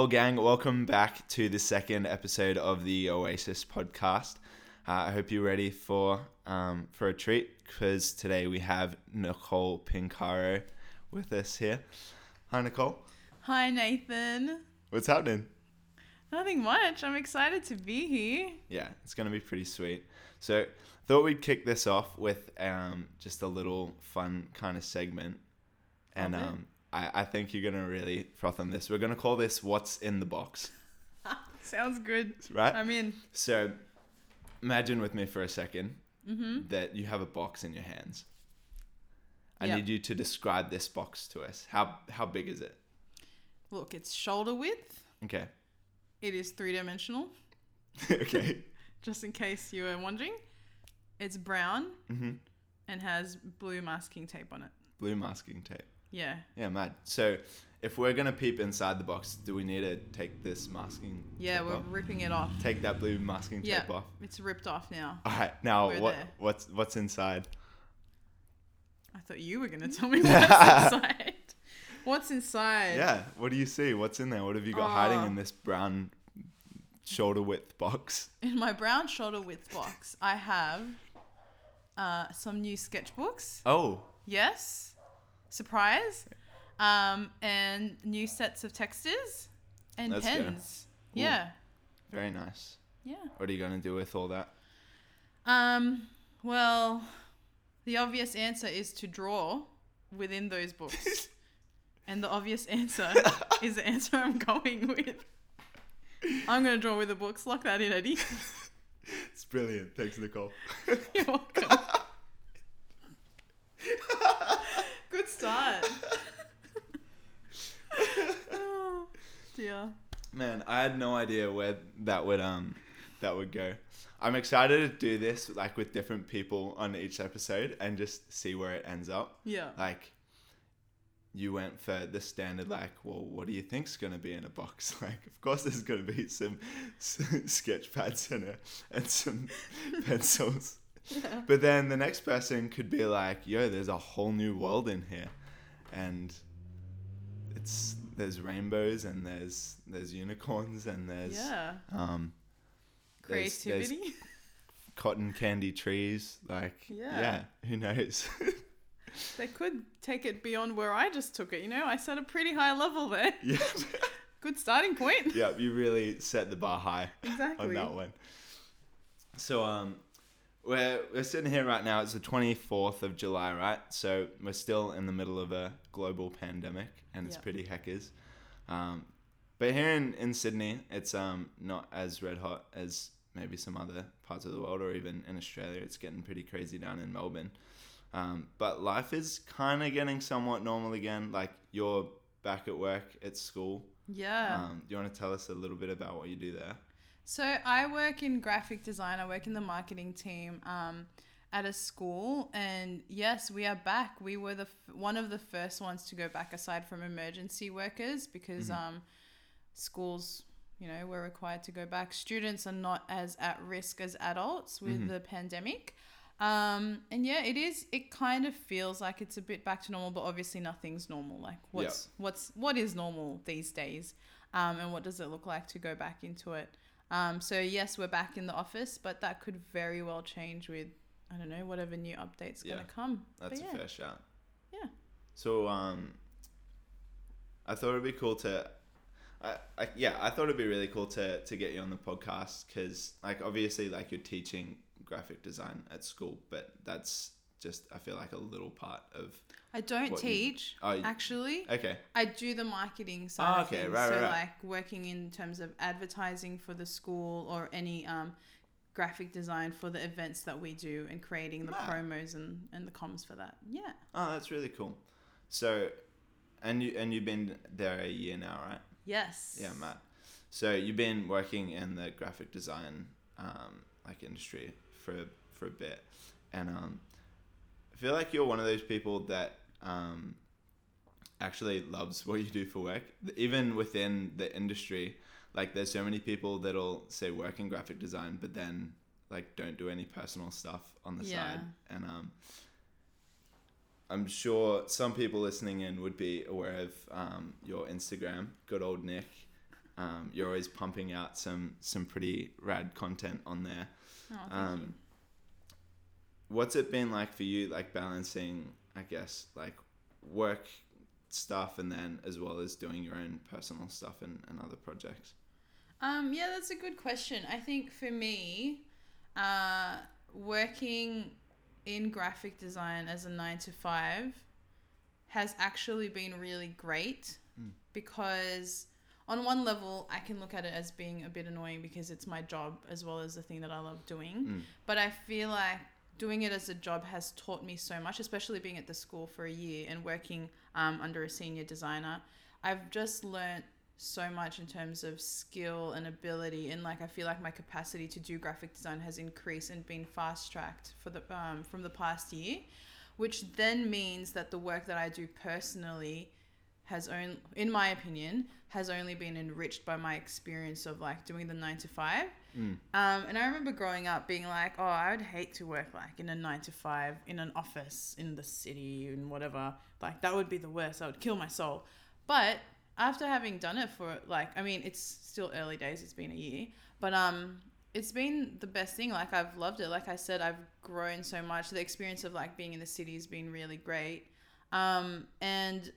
Well, gang, welcome back to the second episode of the Oasis podcast. Uh, I hope you're ready for um, for a treat because today we have Nicole Pincaro with us here. Hi, Nicole. Hi, Nathan. What's happening? Nothing much. I'm excited to be here. Yeah, it's gonna be pretty sweet. So, thought we'd kick this off with um, just a little fun kind of segment, and um, I, I think you're gonna really froth on this. We're gonna call this "What's in the Box," Sounds good. right? I'm in. So, imagine with me for a 2nd that you have a box in your hands. I Yep. need you to describe this box to us. How how big is it? Look, it's shoulder width. Okay. It is three dimensional, okay. just in case you were wondering. It's brown hmm and has blue masking tape on it. Blue masking tape. Yeah. Yeah, mad. So, if we're gonna peep inside the box, do we need to take this masking? Yeah, we're off? ripping it off. Take that blue masking Yeah. tape off. It's ripped off now. All right. Now, We're what there. what's what's inside? I thought you were going to tell me what's inside. What's inside? Yeah. What do you see? What's in there? What have you got hiding Oh. in this brown shoulder width box? In my brown shoulder width box, I have uh, some new sketchbooks. Oh. Yes. Surprise. Um, and new sets of textures and Let's pens. Yeah. Very nice. Yeah. What are you gonna do with all that? Um, well, the obvious answer is to draw within those books. and the obvious answer is the answer I'm going with. I'm going to draw with the books. Lock that in, Eddie. It's brilliant. Thanks, Nicole. You're welcome. Good start. oh, dear. Man, I had no idea where that would um that would go. I'm excited to do this like with different people on each episode and just see where it ends up. Yeah. Like you went for the standard like, well, what do you think's gonna be in a box? Like, of course, there's gonna be some, s- sketch pads in it and some pencils. Yeah. But then the next person could be like, yo, there's a whole new world in here. And it's there's rainbows and there's there's unicorns and there's Yeah. um there's- there's Creativity. cotton candy trees. Like Yeah. yeah, who knows? they could take it beyond where I just took it. You know, I set a pretty high level there. yeah. Good starting point. yeah, you really set the bar high Exactly. on that one. So um we're we're sitting here right now, it's the twenty fourth of July, right? So we're still in the middle of a global pandemic and it's Yeah. pretty heckers. Um but here in, in Sydney it's um not as red hot as maybe some other parts of the world or even in Australia. It's getting pretty crazy down in Melbourne. Um, but life is kind of getting somewhat normal again. Like you're back at work at school. Yeah. Um, do you want to tell us a little bit about what you do there? So I work in graphic design. I work in the marketing team um, at a school, and yes, we are back. We were the f- one of the first ones to go back, aside from emergency workers, because um, schools, you know, were required to go back. Students are not as at risk as adults with the pandemic. Um, and yeah, it is. It kind of feels like it's a bit back to normal, but obviously nothing's normal. Like what's what's what is normal these days, um, and what does it look like to go back into it? Um, so yes, we're back in the office, but that could very well change with I don't know whatever new updates Yeah, gonna come. That's a fair shout. Yeah. So um, I thought it'd be cool to, I, I yeah, I thought it'd be really cool to to get you on the podcast because like obviously like you're teaching graphic design at school, but that's just I feel like a little part of. I don't What you- teach Oh, you- actually. Okay. I do the marketing side Ah, of okay, things. right, so right, right. like working in terms of advertising for the school or any um, graphic design for the events that we do and creating the Mad. promos and, and the comms for that. Yeah. Oh, that's really cool. So, and you and you've been there a year now, right? Yes. Yeah, Matt. So you've been working in the graphic design um, like industry for for a bit, and um, feel like you're one of those people that um, actually loves what you do for work. Even within the industry, like there's so many people that'll say work in graphic design, but then like don't do any personal stuff on the Yeah. side, and um, I'm sure some people listening in would be aware of um, your Instagram, good old Nick. Um, you're always pumping out some some pretty rad content on there. Oh, Um. What's it been like for you, like balancing, I guess, like work stuff and then as well as doing your own personal stuff and, and other projects? Um, yeah, that's a good question. I think for me, uh, working in graphic design as a nine to five has actually been really great Mm. because, on one level, I can look at it as being a bit annoying because it's my job as well as the thing that I love doing. Mm. But I feel like doing it as a job has taught me so much, especially being at the school for a year and working um, under a senior designer. I've just learnt so much in terms of skill and ability, and like I feel like my capacity to do graphic design has increased and been fast tracked for the um, from the past year, which then means that the work that I do personally has only, in my opinion, has only been enriched by my experience of like doing the nine to five. Mm. Um, and I remember growing up being like, oh, I would hate to work like in a nine to five in an office in the city and whatever. Like that would be the worst. I would kill my soul. But after having done it for like, I mean, it's still early days. It's been a year, but um, it's been the best thing. Like I've loved it. Like I said, I've grown so much. The experience of like being in the city has been really great. Um, and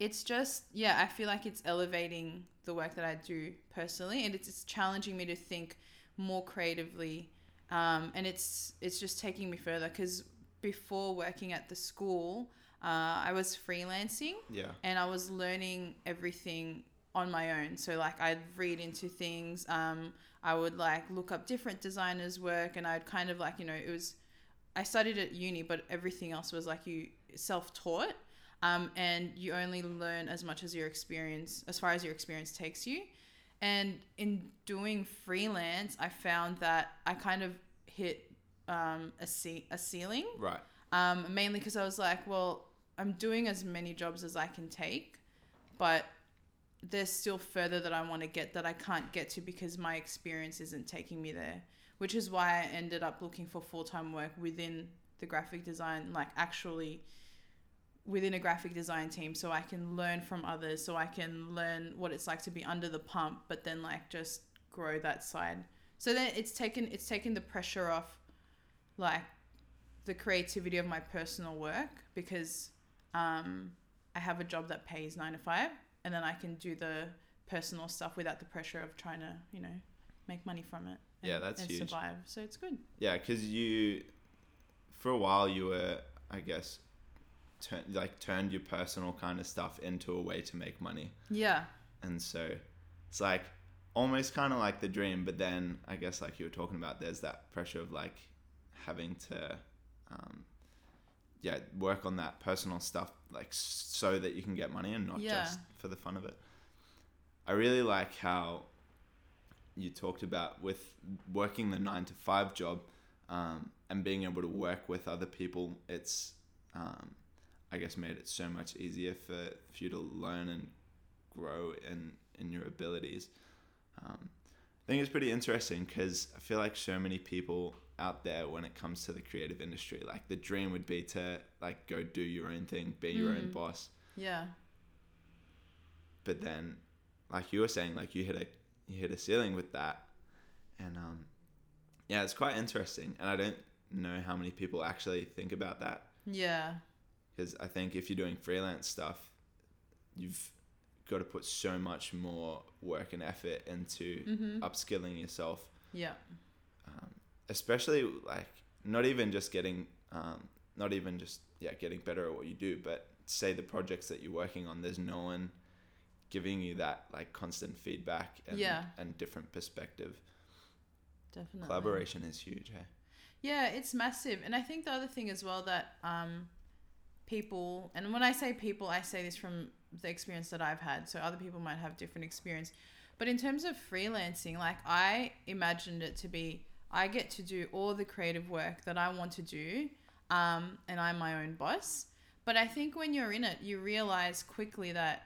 it's just yeah i feel like it's elevating the work that i do personally and it's, it's challenging me to think more creatively um, and it's it's just taking me further because before working at the school uh, i was freelancing Yeah. and I was learning everything on my own. So like I'd read into things. Um, I would like look up different designers' work, and I'd kind of like you know it was. I studied at uni, but everything else was like you self-taught, um, and you only learn as much as your experience, as far as your experience takes you. And in doing freelance, I found that I kind of hit um, a, ce- a ceiling Right. um, mainly because I was like, well, I'm doing as many jobs as I can take, but there's still further that I want to get that I can't get to because my experience isn't taking me there, which is why I ended up looking for full time work within the graphic design, like actually within a graphic design team so I can learn from others, so I can learn what it's like to be under the pump, but then like just grow that side. So then it's taken it's taken the pressure off like the creativity of my personal work because um, I have a job that pays nine to five, and then I can do the personal stuff without the pressure of trying to, you know, make money from it. And, Yeah, that's and huge. survive. So it's good. Yeah, because you, for a while, you were, I guess, turn, like turned your personal kind of stuff into a way to make money, Yeah, and so it's like almost kind of like the dream. But then I guess like you were talking about, there's that pressure of like having to, um, yeah, work on that personal stuff like so that you can get money and not Yeah. just for the fun of it. I really like how you talked about with working the nine to five job um, and being able to work with other people. It's, um, I guess, made it so much easier for, for you to learn and grow in, in your abilities. Um, I think it's pretty interesting because I feel like so many people out there when it comes to the creative industry, like the dream would be to like go do your own thing, be your own Mm. boss. Yeah, but then like you were saying like you hit a you hit a ceiling with that. And um yeah it's quite interesting and i don't know how many people actually think about that. Yeah, because i think if you're doing freelance stuff you've got to put so much more work and effort into mm-hmm. upskilling yourself yeah, um, especially like not even just getting um, not even just yeah getting better at what you do but say the projects that you're working on there's no one giving you that like constant feedback and, Yeah. and different perspective definitely. collaboration is huge hey Yeah, it's massive. And I think the other thing as well that um, people, and when I say people, I say this from the experience that I've had. So other people might have different experience. But in terms of freelancing, like I imagined it to be, I get to do all the creative work that I want to do, um, and I'm my own boss. But I think when you're in it, you realize quickly that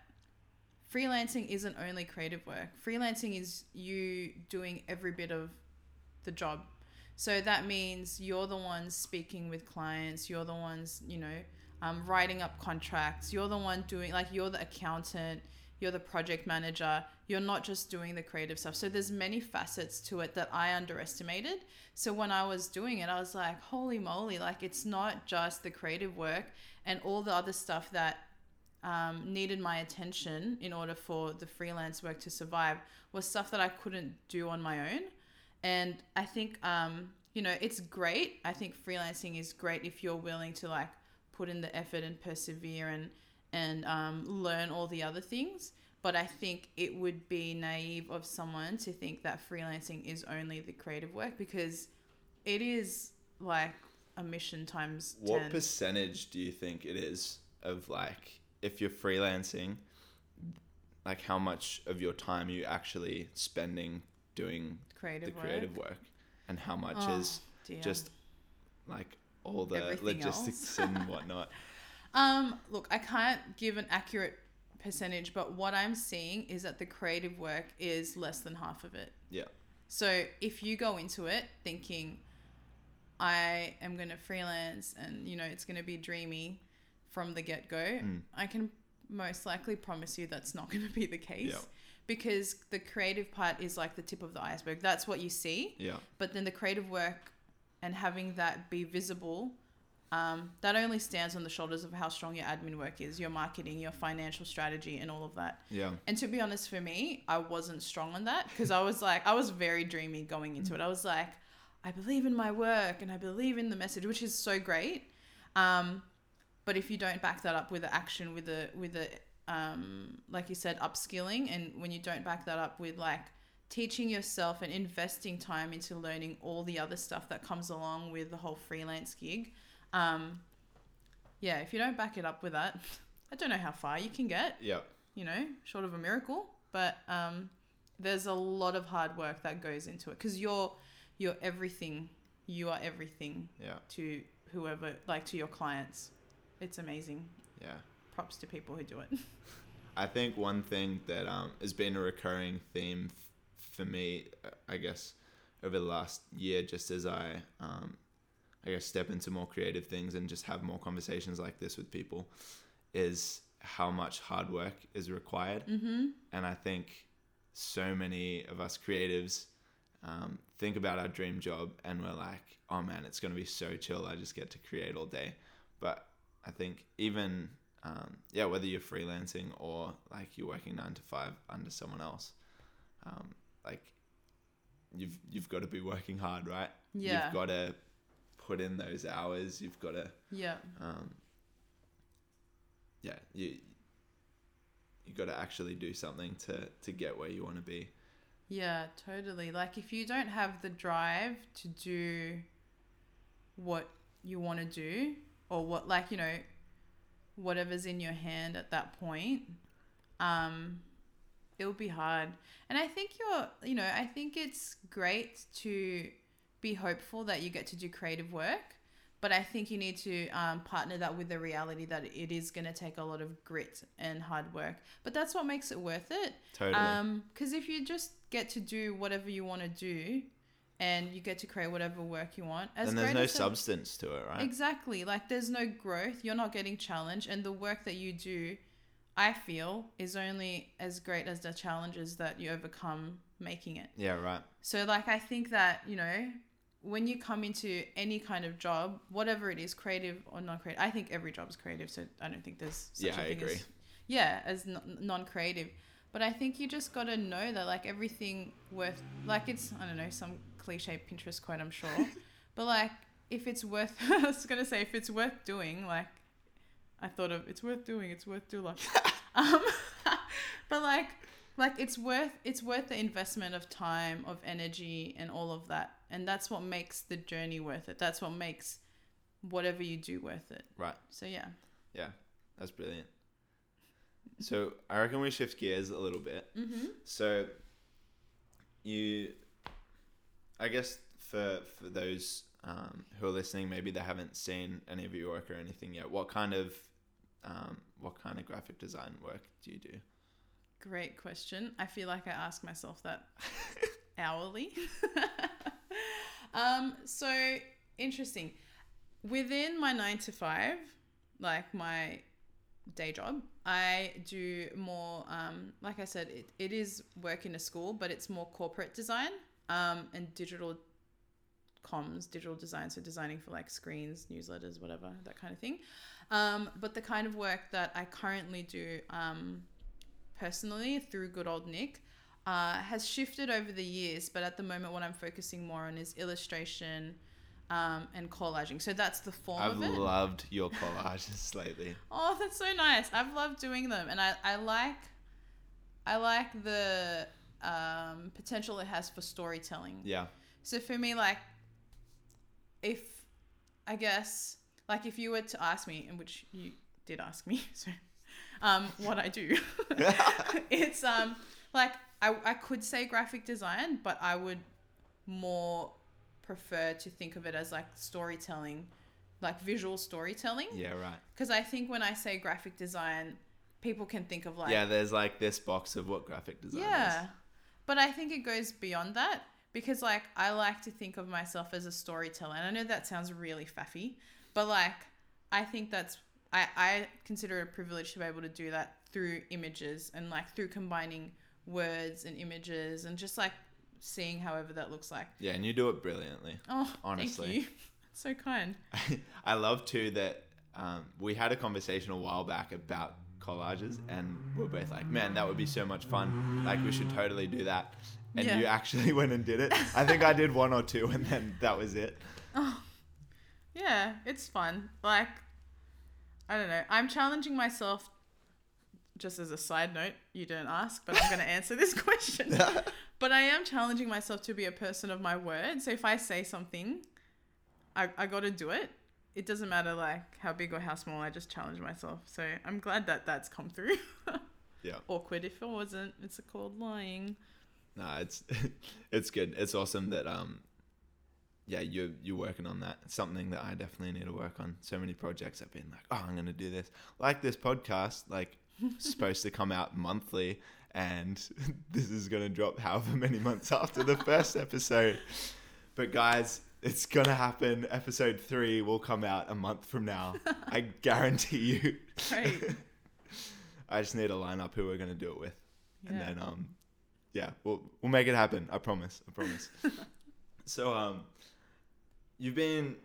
freelancing isn't only creative work. Freelancing is you doing every bit of the job. So that means you're the ones speaking with clients, you're the ones, you know, um, writing up contracts, you're the one doing, like, you're the accountant, you're the project manager, you're not just doing the creative stuff. So there's many facets to it that I underestimated. So when I was doing it, I was like, holy moly, like it's not just the creative work and all the other stuff that um, needed my attention in order for the freelance work to survive was stuff that I couldn't do on my own. And I think, um, you know, it's great. I think freelancing is great if you're willing to like put in the effort and persevere and and um, learn all the other things. But I think it would be naive of someone to think that freelancing is only the creative work because it is like a mission times What 10. percentage do you think it is of like if you're freelancing, like how much of your time are you actually spending doing creative the work. creative work, and how much Oh, is dear. just like all the Everything logistics and whatnot? Um, look, I can't give an accurate percentage, but what I'm seeing is that the creative work is less than half of it. Yeah. So if you go into it thinking, I am going to freelance and, you know, it's going to be dreamy from the get go, Mm. I can most likely promise you that's not going to be the case. Yeah. Because the creative part is like the tip of the iceberg. That's what you see. Yeah. But then the creative work and having that be visible, um, that only stands on the shoulders of how strong your admin work is, your marketing, your financial strategy, and all of that. Yeah. And to be honest, for me, I wasn't strong on that because I was like, I was very dreamy going into it. I was like, I believe in my work and I believe in the message, which is so great. Um, but if you don't back that up with the action, with the with the um, like you said, upskilling, and when you don't back that up with like teaching yourself and investing time into learning all the other stuff that comes along with the whole freelance gig, um, yeah, if you don't back it up with that, I don't know how far you can get Yeah. you know, short of a miracle. But um, there's a lot of hard work that goes into it because you're you're everything. You are everything Yeah. to whoever, like to your clients. It's amazing. Yeah. Props to people who do it. I think one thing that um, has been a recurring theme for me, I guess, over the last year, just as I, um, I guess, step into more creative things and just have more conversations like this with people, is how much hard work is required. Mm-hmm. And I think so many of us creatives um, think about our dream job and we're like, oh man, it's going to be so chill. I just get to create all day. But I think even, um, yeah, whether you're freelancing or like you're working nine to five under someone else, um, like you've, you've got to be working hard, right? Yeah. You've got to put in those hours. You've got to, Yeah. um, yeah, you, you got to actually do something to, to get where you want to be. Yeah, totally. Like if you don't have the drive to do what you want to do or what like, you know, whatever's in your hand at that point, um it'll be hard. And I think you're, you know, I think it's great to be hopeful that you get to do creative work, but I think you need to um, partner that with the reality that it is going to take a lot of grit and hard work. But that's what makes it worth it. Totally. Um, because if you just get to do whatever you want to do, and you get to create whatever work you want, as and there's no substance to it, right? Exactly. Like there's no growth. You're not getting challenged, and the work that you do, I feel, is only as great as the challenges that you overcome making it. yeah, right. So like I think that you know when you come into any kind of job, whatever it is, creative or non-creative, I think every job is creative. So I don't think there's such Yeah, a I thing agree. as yeah as non-creative. But I think you just got to know that like everything worth like it's I don't know some cliche Pinterest quote I'm sure, but like if it's worth I was gonna say if it's worth doing like I thought of it's worth doing it's worth doing um, but like like it's worth it's worth the investment of time of energy and all of that and that's what makes the journey worth it that's what makes whatever you do worth it Right. so yeah Yeah, that's brilliant. So I reckon we shift gears a little bit. mm-hmm. So you, I guess for for those um, who are listening, maybe they haven't seen any of your work or anything yet. What kind of um, what kind of graphic design work do you do? great question i feel like i ask myself that hourly um so interesting within my nine to five like my day job. I do more, um, like I said, it, it is work in a school, but it's more corporate design um, and digital comms, digital design, so designing for like screens, newsletters, whatever, that kind of thing. Um, but the kind of work that I currently do um, personally through good old Nick uh, has shifted over the years, but at the moment, what I'm focusing more on is illustration um, and collaging. So that's the form I've of it. loved your collages lately. Oh, that's so nice. I've loved doing them, and I, I like I like the um, potential it has for storytelling. Yeah. So for me, like, if I guess, like, if you were to ask me, in which you did ask me, so um, what I do, it's um like I I could say graphic design, but I would more prefer to think of it as like storytelling, like visual storytelling. Yeah, right. Because I think when I say graphic design, people can think of like yeah, there's like this box of what graphic design is. yeah. is. But I think it goes beyond that because like I like to think of myself as a storyteller. And I know that sounds really faffy, but like I think that's I, I consider it a privilege to be able to do that through images and like through combining words and images and just like seeing however that looks like. Yeah, and you do it brilliantly. Oh, Honestly. thank you. so kind. I love too that um, we had a conversation a while back about collages, and we're both like, "Man, that would be so much fun! Like, we should totally do that." And Yeah. you actually went and did it. I think I did one or two, and then that was it. Yeah, it's fun. Like, I don't know. I'm challenging myself. Just as a side note, you didn't ask, but I'm going to answer this question. but I am challenging myself to be a person of my word. So if I say something, I, I got to do it. It doesn't matter like how big or how small. I just challenge myself. So I'm glad that that's come through. Yeah. Awkward if it wasn't. It's called lying. Nah, it's it's good. It's awesome that um, yeah, you're you're working on that. It's something that I definitely need to work on. So many projects I've been like, oh, I'm gonna do this. Like this podcast, like supposed to come out monthly, and this is gonna drop however many months after the first episode. But guys, it's gonna happen. Episode three will come out a month from now. I guarantee you. I just need to line up who we're gonna do it with, and then um, yeah, we'll we'll make it happen. I promise. I promise. so um, you've been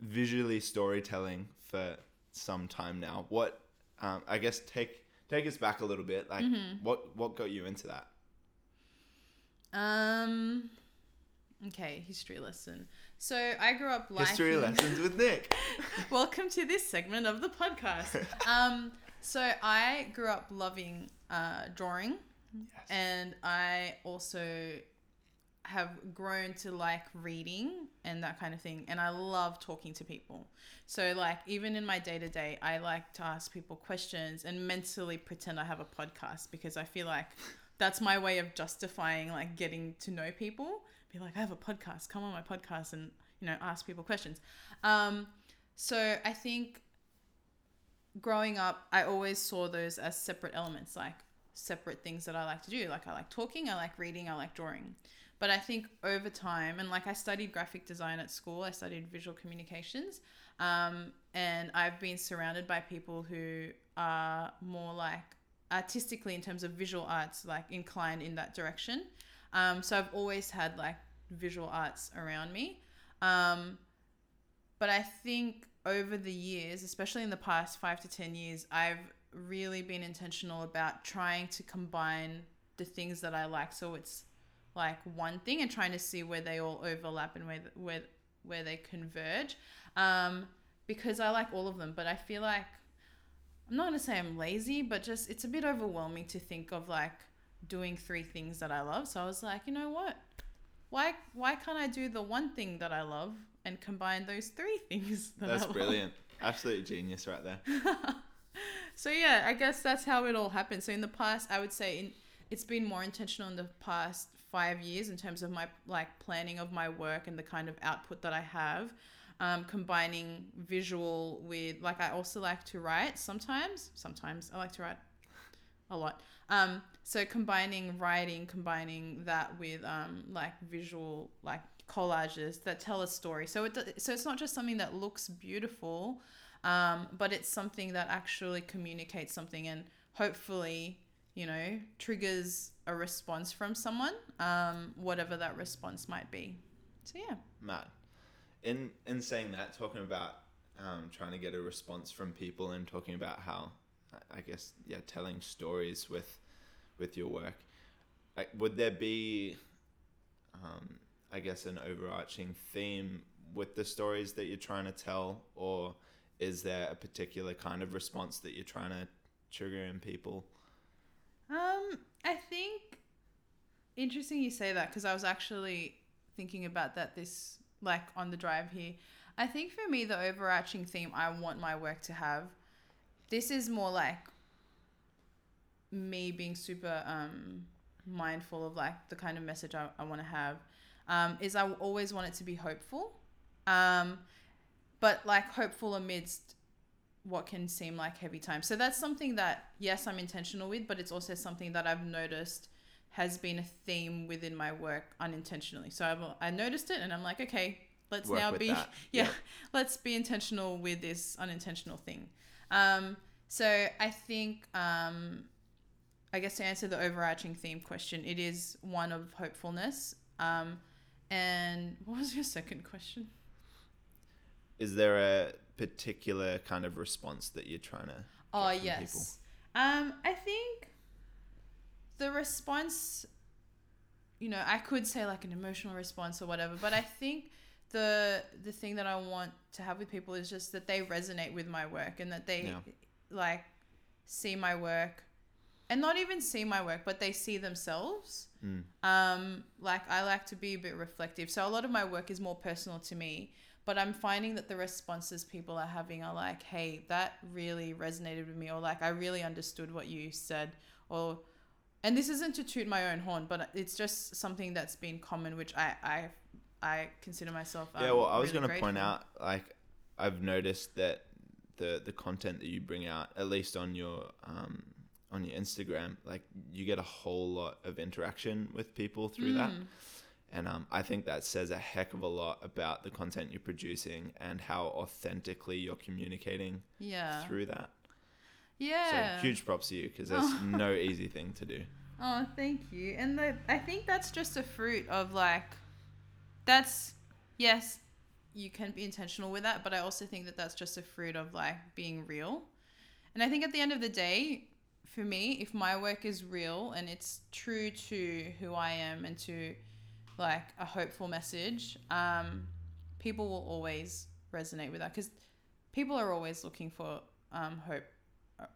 visually storytelling for some time now. What um, I guess take take us back a little bit. Like Mm-hmm. what what got you into that? Um. Okay, history lesson. So I grew up liking. History lessons with Nick. Welcome to this segment of the podcast. um, so I grew up loving uh, drawing, Yes. and I also have grown to like reading and that kind of thing. And I love talking to people. So like even in my day to day, I like to ask people questions and mentally pretend I have a podcast because I feel like that's my way of justifying like getting to know people. Be like, I have a podcast. Come on my podcast and you know ask people questions. Um, so I think growing up, I always saw those as separate elements, like separate things that I like to do. Like I like talking, I like reading, I like drawing. But I think over time, and like I studied graphic design at school, I studied visual communications, um, and I've been surrounded by people who are more like artistically in terms of visual arts, like inclined in that direction. Um, so I've always had like visual arts around me. Um, but I think over the years, especially in the past five to 10 years, I've really been intentional about trying to combine the things that I like. So it's like one thing and trying to see where they all overlap and where, where, where they converge. Um, because I like all of them, but I feel like I'm not going to say I'm lazy, but just it's a bit overwhelming to think of like doing three things that I love. So I was like, you know what? Why why can't I do the one thing that I love and combine those three things that That's I love? brilliant. Absolute genius right there. so yeah, I guess that's how it all happened. So in the past, I would say in, it's been more intentional in the past five years in terms of my like planning of my work and the kind of output that I have. Um, combining visual with like I also like to write sometimes. Sometimes I like to write a lot. Um, so combining writing, combining that with um, like visual like collages that tell a story. So it so it's not just something that looks beautiful, Um, but it's something that actually communicates something and hopefully, you know, triggers a response from someone, um, whatever that response might be. So yeah. Matt, in in saying that, talking about um, trying to get a response from people and talking about how, I guess, yeah, telling stories with with your work, like, would there be, um, I guess, an overarching theme with the stories that you're trying to tell, or is there a particular kind of response that you're trying to trigger in people? Um, I think interesting you say that because I was actually thinking about that this like on the drive here. I think for me the overarching theme I want my work to have this is more like me being super um mindful of like the kind of message I, I want to have um is I always want it to be hopeful um but like hopeful amidst what can seem like heavy times. So that's something that yes, I'm intentional with, but it's also something that I've noticed has been a theme within my work unintentionally. So I've, I noticed it and I'm like, okay, let's Work now be Yeah. let's be intentional with this unintentional thing. Um, so I think um, I guess to answer the overarching theme question, it is one of hopefulness. Um, and what was your second question? Is there a particular kind of response that you're trying to? Oh from yes. people? Um, I think the response, you know, I could say like an emotional response or whatever, but I think the the thing that I want to have with people is just that they resonate with my work and that they Yeah. like see my work and not even see my work, but they see themselves. Mm. Um, like I like to be a bit reflective. So a lot of my work is more personal to me, but I'm finding that the responses people are having are like, "Hey, that really resonated with me," or like, "I really understood what you said," or and this isn't to toot my own horn, but it's just something that's been common, which I I I consider myself. Um, yeah, well, I was really going to point out, like, I've noticed that the the content that you bring out, at least on your um, on your Instagram, like, you get a whole lot of interaction with people through that, Mm. and um, I think that says a heck of a lot about the content you're producing and how authentically you're communicating Yeah. through that. Yeah. So huge props to you because that's no easy thing to do. Oh, thank you. And the, I think that's just a fruit of like, that's, yes, you can be intentional with that, but I also think that that's just a fruit of like being real. And I think at the end of the day, for me, if my work is real and it's true to who I am and to like a hopeful message, um, people will always resonate with that because people are always looking for um, hope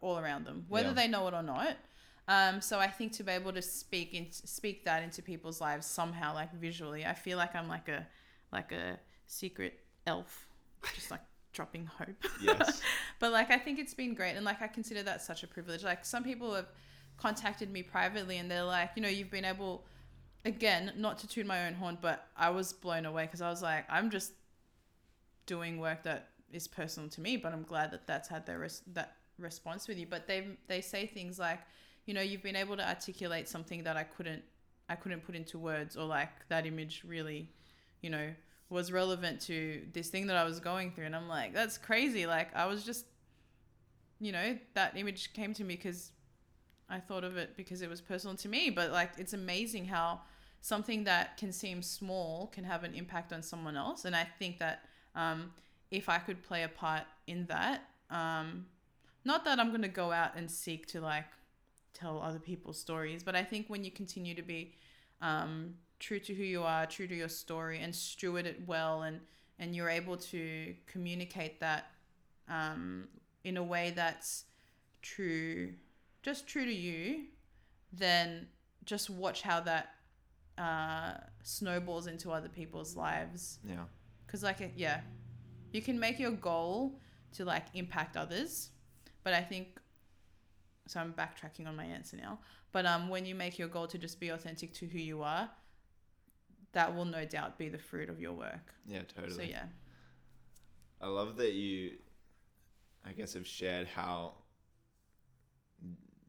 all around them, whether Yeah. they know it or not. Um, so I think to be able to speak in, speak that into people's lives somehow, like visually, I feel like I'm like a like a secret elf, just like dropping hope. Yes. but like I think it's been great, and like I consider that such a privilege. Like some people have contacted me privately, and they're like, you know, you've been able, again, not to toot my own horn, but I was blown away because I was like, I'm just doing work that is personal to me, but I'm glad that that's had their res- that response with you. But they they say things like, you know, you've been able to articulate something that I couldn't I couldn't put into words, or like that image really, you know, was relevant to this thing that I was going through, and I'm like, that's crazy. Like I was just, you know, that image came to me because I thought of it because it was personal to me. But like, it's amazing how something that can seem small can have an impact on someone else, and I think that um, if I could play a part in that, um, not that I'm gonna go out and seek to like tell other people's stories, but I think when you continue to be um, true to who you are, true to your story, and steward it well, and and you're able to communicate that um, in a way that's true, just true to you, then just watch how that uh, snowballs into other people's lives. Yeah. Because like yeah, you can make your goal to like impact others, but I think so. I'm backtracking on my answer now. But um, when you make your goal to just be authentic to who you are, that will no doubt be the fruit of your work. Yeah, totally. So yeah, I love that you, I guess, have shared how,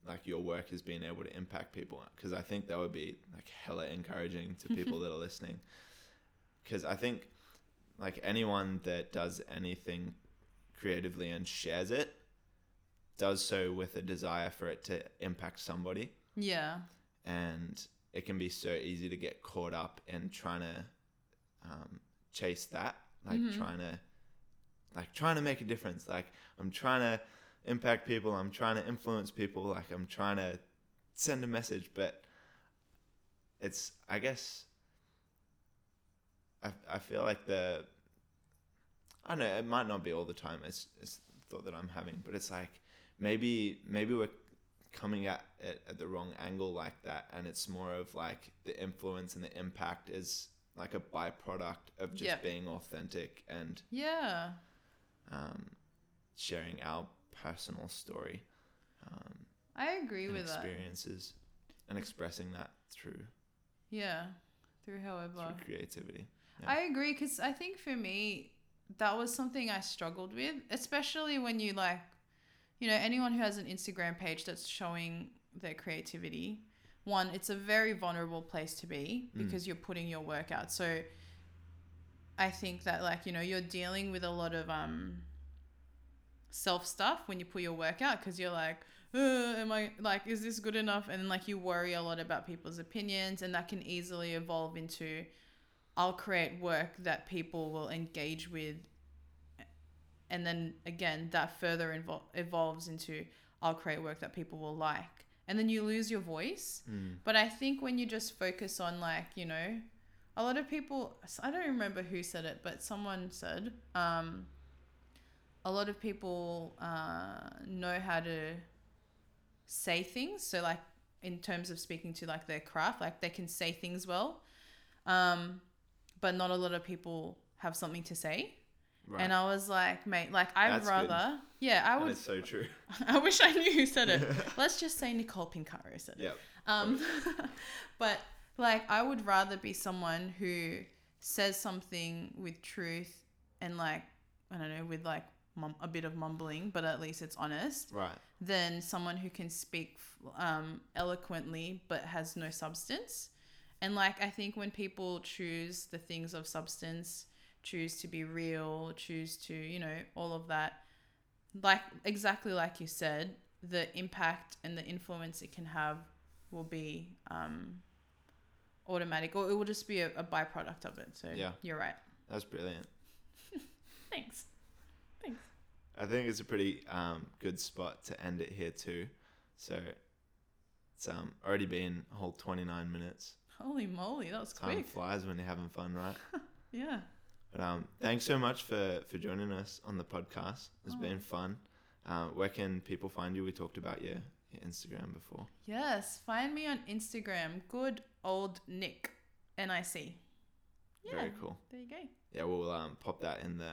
like, your work has been able to impact people. Because I think that would be like hella encouraging to people that are listening. Because I think, like, anyone that does anything creatively and shares it does so with a desire for it to impact somebody Yeah. and it can be so easy to get caught up in trying to um, chase that like Mhm. trying to like trying to make a difference like i'm trying to impact people i'm trying to influence people like i'm trying to send a message but it's i guess i, I feel like the i don't know it might not be all the time it's, it's the thought that i'm having but it's like maybe maybe we're coming at it at the wrong angle like that and it's more of like the influence and the impact is like a byproduct of just Yep. being authentic and Yeah. um, sharing our personal story um, I agree with that. experiences and expressing that through Yeah. Through however. through creativity Yeah. I agree because I think for me that was something I struggled with, especially when you like, you know, anyone who has an Instagram page that's showing their creativity. One, it's a very vulnerable place to be Mm. because you're putting your work out. So I think that like you know you're dealing with a lot of um self stuff when you put your work out because you're like am i like is this good enough and like you worry a lot about people's opinions and that can easily evolve into i'll create work that people will engage with and then again that further evolves into i'll create work that people will like and then you lose your voice Mm. but I think when you just focus on like, you know, a lot of people I don't remember who said it, but someone said, um, a lot of people uh, know how to say things. So like in terms of speaking to like their craft, like they can say things well. Um, but not a lot of people have something to say. Right And I was like, mate, like I'd That's good. rather, yeah, I would. it's so true I wish I knew who said it. Let's just say Nicole Pincaro said it. yeah Um, but like, I would rather be someone who says something with truth and like, I don't know, with like mum- a bit of mumbling, but at least it's honest, right than someone who can speak um, eloquently but has no substance. And like, I think when people choose the things of substance, choose to be real, choose to, you know, all of that, like exactly like you said, the impact and the influence it can have will be um, automatic, or it will just be a, a byproduct of it. So Yeah. you're right. that's brilliant Thanks. Thanks. I think it's a pretty um, good spot to end it here too. So it's um, already been a whole 29 minutes. Holy moly, that was Time quick. flies when you're having fun, right? Yeah. But um, thanks so much for, for joining us on the podcast. It's Oh. been fun. Uh, where can people find you? We talked about your, your Instagram before. Yes. Find me on Instagram. Good old Nick. N I C. Yeah. Very cool. There you go. Yeah, we'll um, pop that in the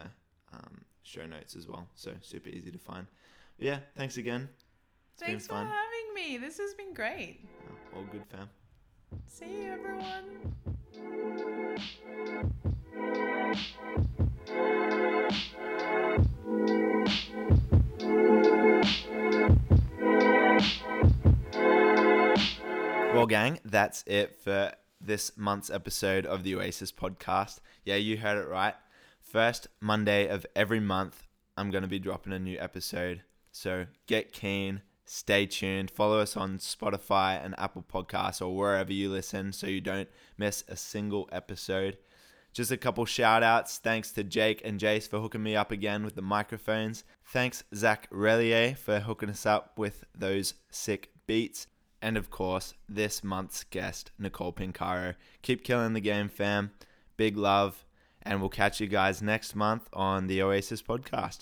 um, show notes as well. So super easy to find. But yeah, thanks again. It's Thanks for having me. This has been great. Uh, all good, fam. See you, everyone. Well, gang, that's it for this month's episode of the Oasis podcast. Yeah, you heard it right. First Monday of every month, I'm going to be dropping a new episode. So get keen, stay tuned, follow us on Spotify and Apple Podcasts or wherever you listen so you don't miss a single episode. Just a couple shout outs. Thanks to Jake and Jace for hooking me up again with the microphones. Thanks, Zach Relier, for hooking us up with those sick beats. And of course, this month's guest, Nicole Pincaro. Keep killing the game, fam. Big love. And we'll catch you guys next month on the Oasis podcast.